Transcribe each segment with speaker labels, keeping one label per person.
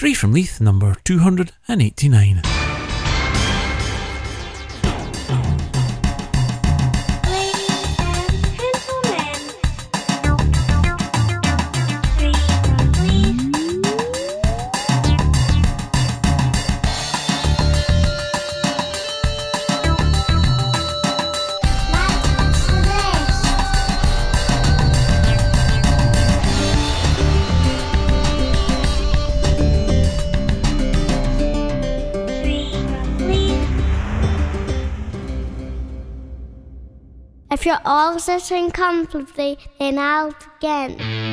Speaker 1: Three from Leith, number 289.
Speaker 2: If you're all sitting comfortably, then I'll begin.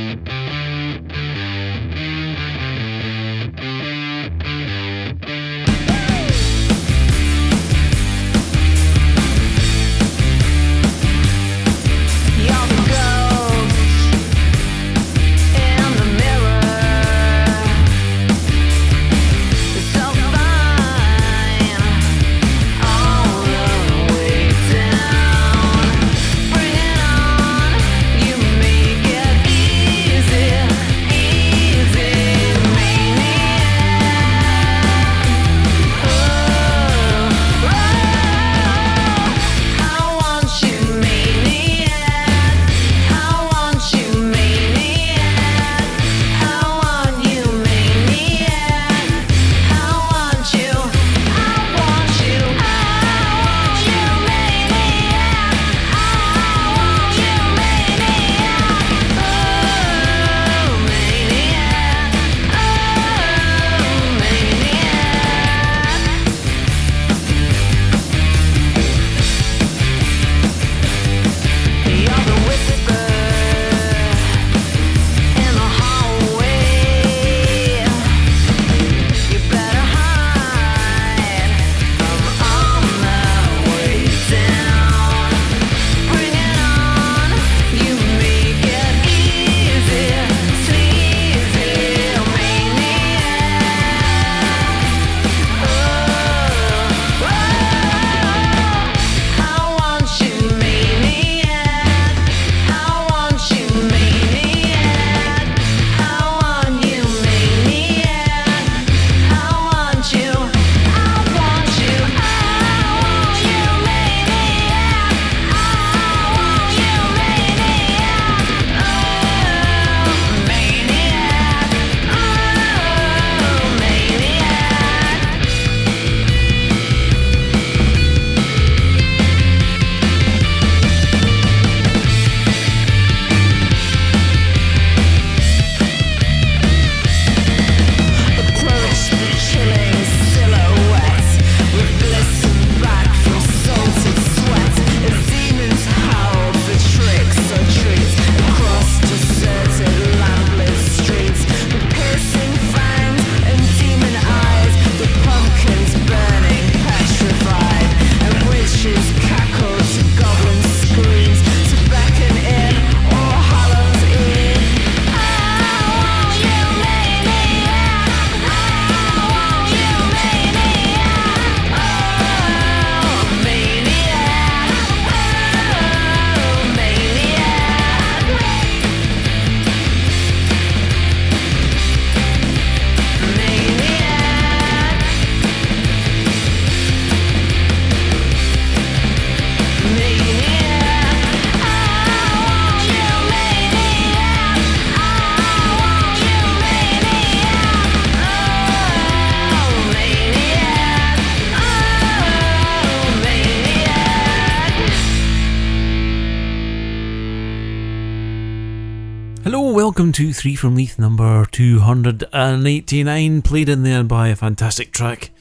Speaker 2: Welcome to Three from Leith number 289, played in there by a fantastic track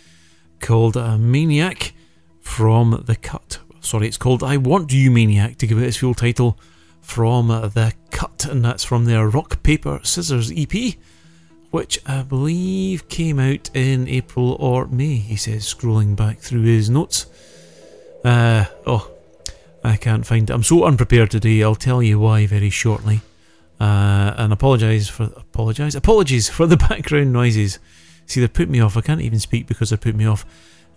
Speaker 2: called uh, Maniac from The Kut. Sorry, it's called I Want You Maniac to give it its full title from uh, The Kut, and that's from their Rock, Paper, Scissors EP, which I believe came out in April or May, he says, scrolling back through his notes. Uh, oh, I can't find it. I'm so unprepared today, I'll tell you why very shortly. Uh, and apologise for apologise apologies for the background noises. See, they put me off. I can't even speak because they put me off.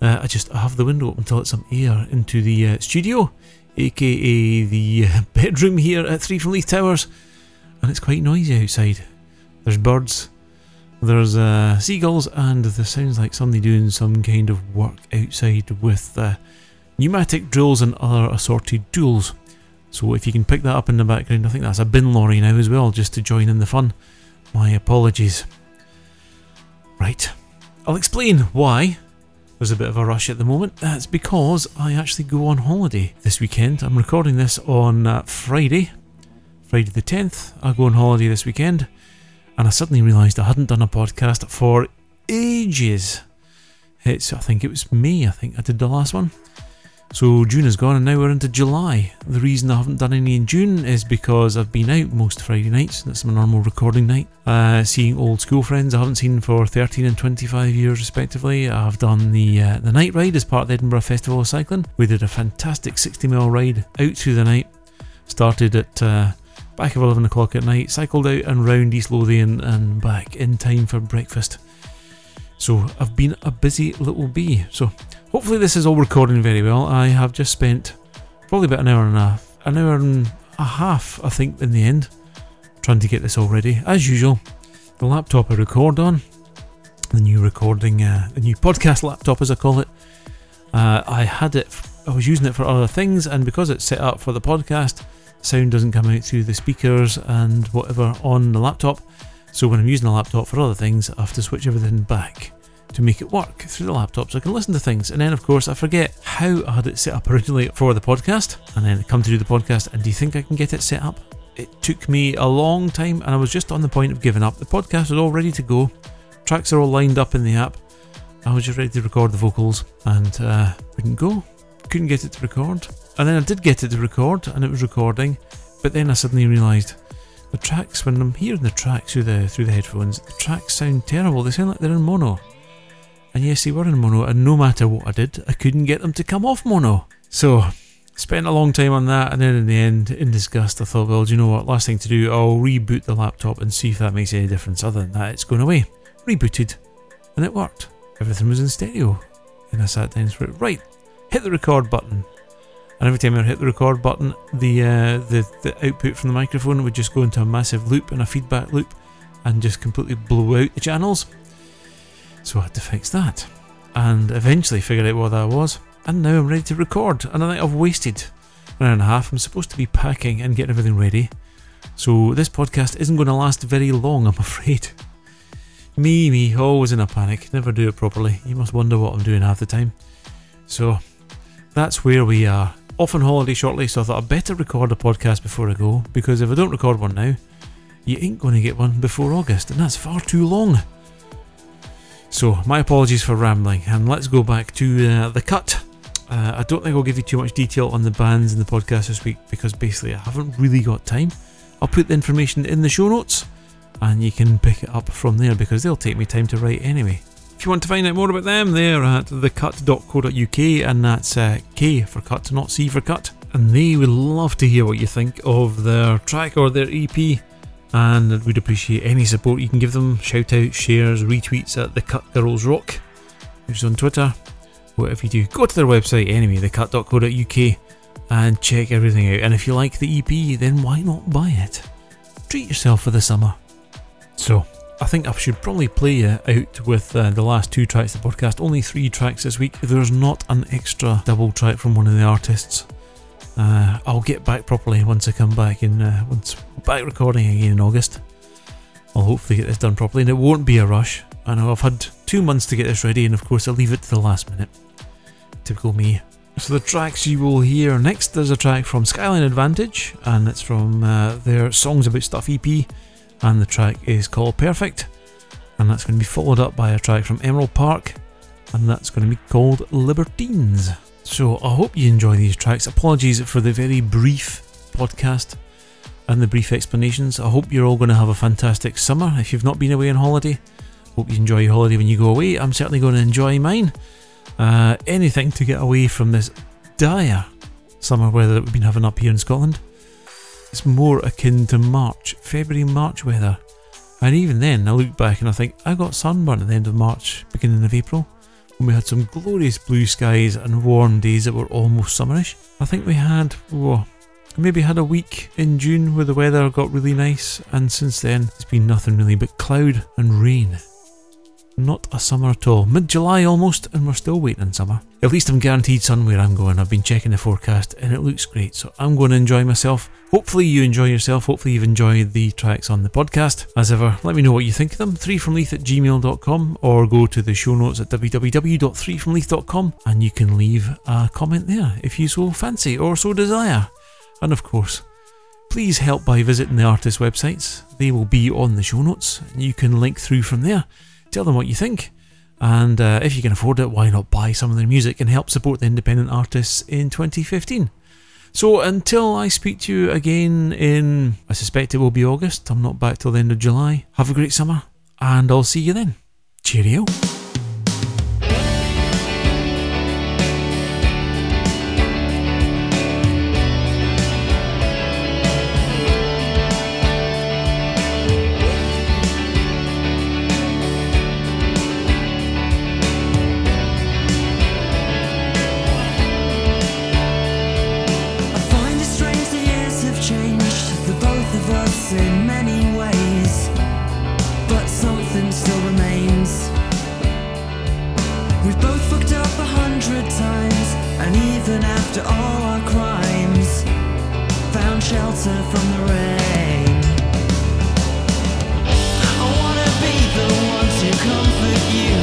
Speaker 2: Uh, I just I have the window open to let some air into the uh, studio, aka the uh, bedroom here at Three from Leith Towers, and it's quite noisy outside. There's birds,
Speaker 1: There's uh, seagulls, and there sounds like somebody doing some kind of work outside with uh, pneumatic drills and other assorted tools. So if you can pick that up in the background, I think that's a bin lorry now as well, just to join in the fun. My apologies. Right, I'll explain why there's a bit of a rush at the moment. That's because I actually go on holiday this weekend. I'm recording this on uh, Friday, Friday the 10th. I go on holiday this weekend and I suddenly realised I hadn't done a podcast for ages. It's, I think it was May, I think I did the last one. So June is gone and now we're into July. The reason I haven't done any in June is because I've been out most Friday nights. That's my normal recording night. Uh, seeing old school friends I haven't seen for 13 and 25 years respectively. I've done the uh, the night ride as part of the Edinburgh Festival of Cycling. We did a fantastic 60 mile ride out through the night. Started at uh, back of 11 o'clock at night, cycled out and round East Lothian and back in time for breakfast. So I've been a busy little bee. So hopefully this is all recording very well. I have just spent probably about an hour and a half, an hour and a half, I think, in the end, trying to get this all ready. As usual, the laptop I record on, the new recording, uh, the new podcast laptop as I call it, uh, I had it, I was using it for other things, and because it's set up for the podcast, sound doesn't come out through the speakers and whatever on the laptop. So when I'm using the laptop for other things, I have to switch everything back to make it work through the laptop so I can listen to things. And then, of course, I forget how I had it set up originally for the podcast. And then I come to do the podcast, and do you think I can get it set up? It took me a long time, and I was just on the point of giving up. The podcast was all ready to go, tracks are all lined up in the app. I was just ready to record the vocals, and uh, couldn't go. Couldn't get it to record. And then I did get it to record, and it was recording. But then I suddenly realised the tracks, when I'm hearing the tracks through the through the headphones, the tracks sound terrible. They sound like they're in mono. And yes, they were in mono, and no matter what I did, I couldn't get them to come off mono. So, spent a long time on that, and then in the end, in disgust, I thought, well, do you know what? Last thing to do, I'll reboot the laptop and see if that makes any difference. Other than that, it's going away. Rebooted, and it worked. Everything was in stereo. And I sat down and went, right, hit the record button. And every time I hit the record button, the, uh, the the output from the microphone would just go into a massive loop and a feedback loop, and just completely blow out the channels. So I had to fix that, and eventually figured out what that was. And now I'm ready to record, and I think I've wasted an hour and a half. I'm supposed to be packing and getting everything ready, so this podcast isn't going to last very long, I'm afraid. Me, me, always in a panic, never do it properly. You must wonder what I'm doing half the time. So that's where we are. Off on holiday shortly, so I thought I'd better record a podcast before I go, because if I don't record one now, you ain't going to get one before August, and that's far too long. So, my apologies for rambling, and let's go back to uh, the Kut. Uh, I don't think I'll give you too much detail on the bands in the podcast this week because basically I haven't really got time. I'll put the information in the show notes and you can pick it up from there because they'll take me time to write anyway. If you want to find out more about them, they're at thekut.co.uk and that's uh, K for cut, not C for cut. And they would love to hear what you think of their track or their EP and we'd appreciate any support you can give them. Shout out, shares, retweets at the Kut Girls Rock, which is on Twitter. Whatever you do, go to their website anyway, thekut.co.uk, and check everything out. And if you like the EP, then why not buy it? Treat yourself for the summer. So, I think I should probably play out with uh, the last two tracks of the podcast. Only three tracks this week. There's not an extra double track from one of the artists. Uh, I'll get back properly once I come back in uh, once back recording again in August. I'll hopefully get this done properly, and it won't be a rush. I know I've had two months to get this ready, and of course I'll leave it to the last minute. Typical me. So the tracks you will hear next, there's a track from Skyline Advantage, and it's from uh, their Songs About Stuff EP, and the track is called Perfect, and that's going to be followed up by a track from Emerald Park, and that's going to be called Libertines. So I hope you enjoy these tracks. Apologies for the very brief podcast and the brief explanations. I hope you're all going to have a fantastic summer if you've not been away on holiday. Hope you enjoy your holiday when you go away. I'm certainly going to enjoy mine. Uh, anything to get away from this dire summer weather that we've been having up here in Scotland. It's more akin to March, February, March weather. And even then, I look back and I think I got sunburn at the end of March, beginning of April we had some glorious blue skies and warm days that were almost summerish. I think we had, maybe had a week in June where the weather got really nice, and since then it's been nothing really but cloud and rain.
Speaker 2: Not a summer at all. Mid July almost, and we're still waiting summer. At least I'm guaranteed sun where I'm going. I've been checking the forecast and it looks great, so I'm going to enjoy myself. Hopefully, you enjoy yourself. Hopefully, you've enjoyed the tracks on the podcast. As ever, let me know what you think of them. 3fromleith at gmail.com or go to the show notes at www.3fromleith.com and you can leave a comment there if you so fancy or so desire. And of course, please help by visiting the artist websites. They will be on the show notes. And you can link through from there. Tell them what you think. And uh, if you can afford it, why not buy some of their music and help support the independent artists in 2015? So until I speak to you again in, I suspect it will be August. I'm not back till the end of July. Have a great summer, and I'll see you then. Cheerio.
Speaker 3: shelter from the rain. I wanna be the one to comfort you.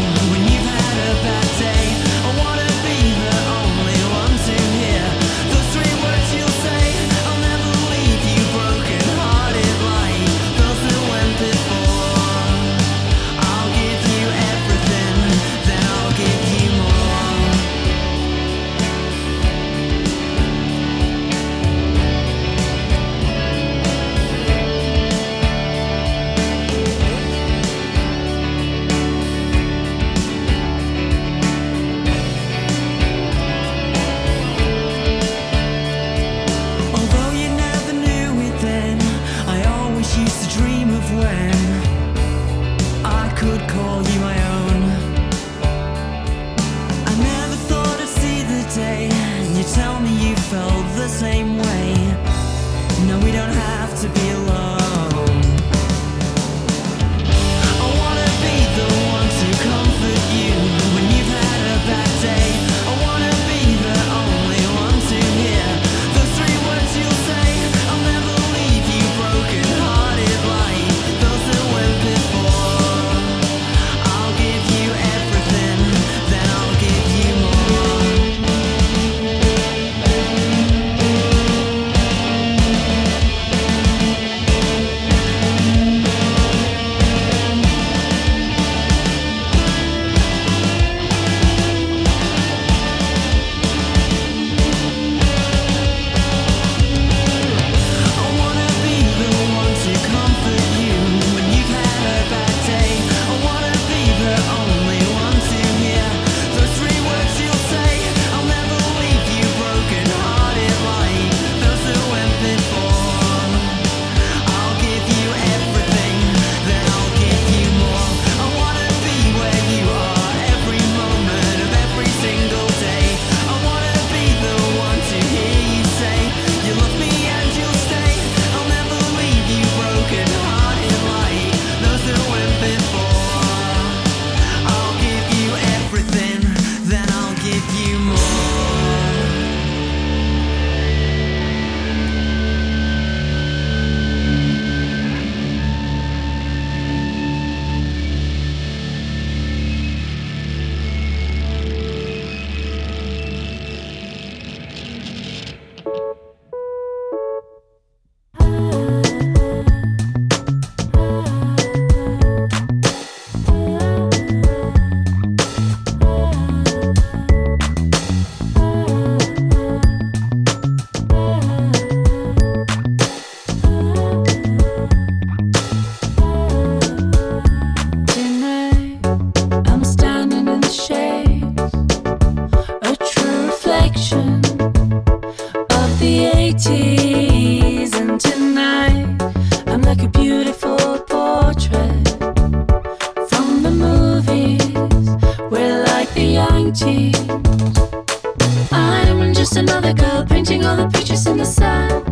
Speaker 3: just another girl painting all the pictures in the sand.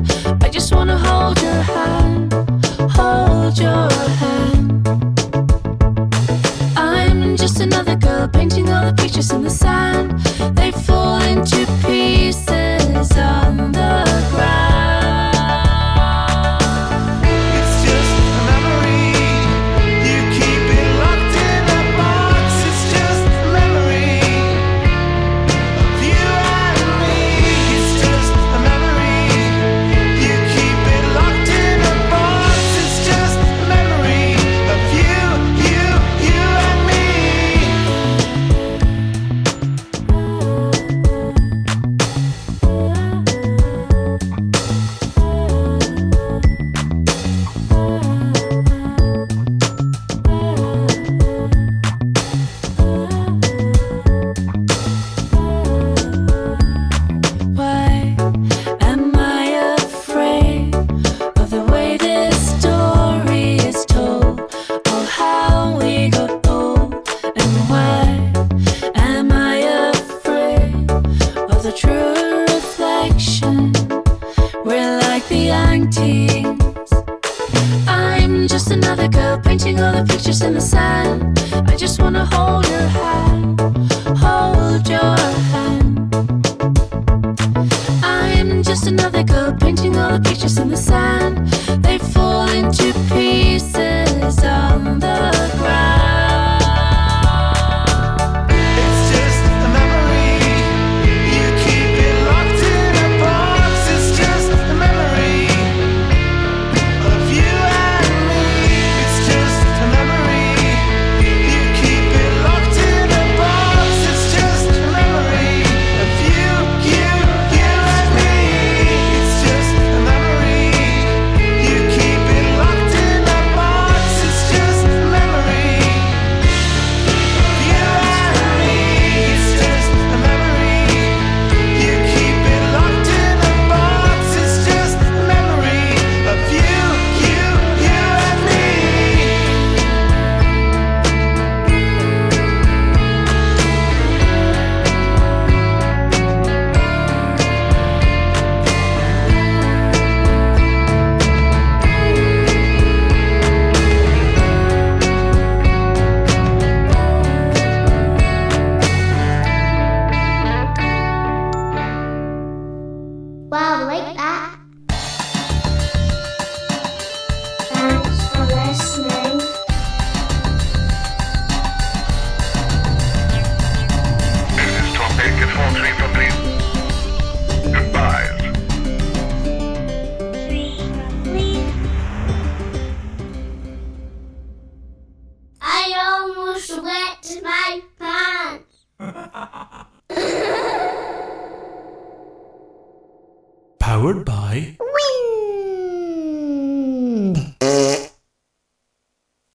Speaker 4: I just wanna hold your hand, hold your hand. I'm just another girl painting all the pictures in
Speaker 5: the sand.
Speaker 6: They fall into pieces on
Speaker 1: the ground.